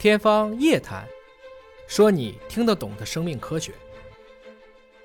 天方夜谭，说你听得懂的生命科学。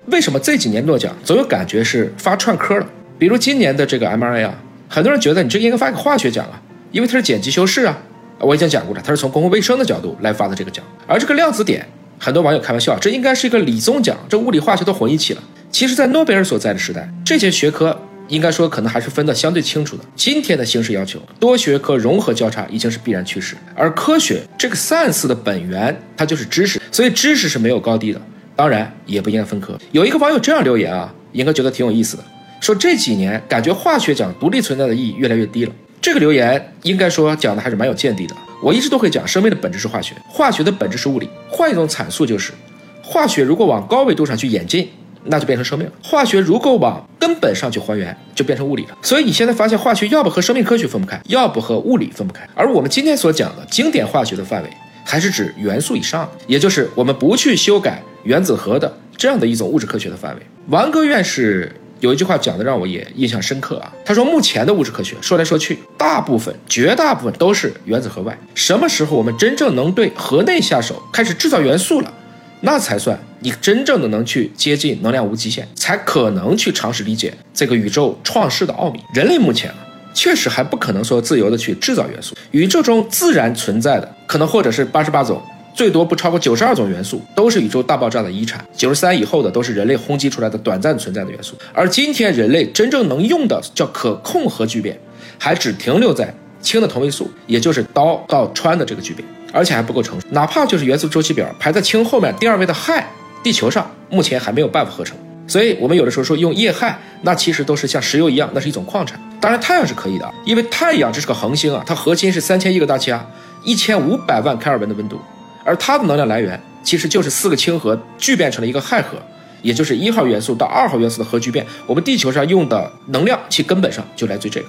为什么这几年诺奖总有感觉是发串科了？比如今年的这个 mRNA 啊，很多人觉得你这应该发个化学奖啊，因为它是碱基修饰啊。我已经讲过了，它是从公共卫生的角度来发的这个奖。而这个量子点，很多网友开玩笑，这应该是一个理综奖，这物理化学都混一起了。其实，在诺贝尔所在的时代，这些学科。应该说，可能还是分得相对清楚的。今天的形势要求，多学科融合交叉已经是必然趋势。而科学这个 science 的本源，它就是知识，所以知识是没有高低的，当然也不应该分科。有一个网友这样留言啊，应该觉得挺有意思的，说这几年感觉化学讲独立存在的意义越来越低了。这个留言应该说讲的还是蛮有见地的。我一直都会讲，生命的本质是化学，化学的本质是物理。换一种阐述就是，化学如果往高维度上去演进。那就变成生命了。化学如果往根本上去还原，就变成物理了。所以你现在发现，化学要不和生命科学分不开，要不和物理分不开。而我们今天所讲的经典化学的范围，还是指元素以上，也就是我们不去修改原子核的这样的一种物质科学的范围。王戈院士有一句话讲的让我也印象深刻啊，他说目前的物质科学说来说去，大部分绝大部分都是原子核外。什么时候我们真正能对核内下手，开始制造元素了？那才算你真正的能去接近能量无极限，才可能去尝试理解这个宇宙创世的奥秘。人类目前啊，确实还不可能说自由的去制造元素。宇宙中自然存在的可能或者是八十八种，最多不超过九十二种元素，都是宇宙大爆炸的遗产。九十三以后的都是人类轰击出来的短暂存在的元素。而今天人类真正能用的叫可控核聚变，还只停留在氢的同位素，也就是氘到氚的这个聚变。而且还不够成熟，哪怕就是元素周期表排在氢后面第二位的氦，地球上目前还没有办法合成。所以，我们有的时候说用液氦，那其实都是像石油一样，那是一种矿产。当然，太阳是可以的，因为太阳这是个恒星啊，它核心是三千亿个大气压，一千五百万开尔文的温度，而它的能量来源其实就是四个氢核聚变成了一个氦核，也就是一号元素到二号元素的核聚变。我们地球上用的能量，其根本上就来自于这个。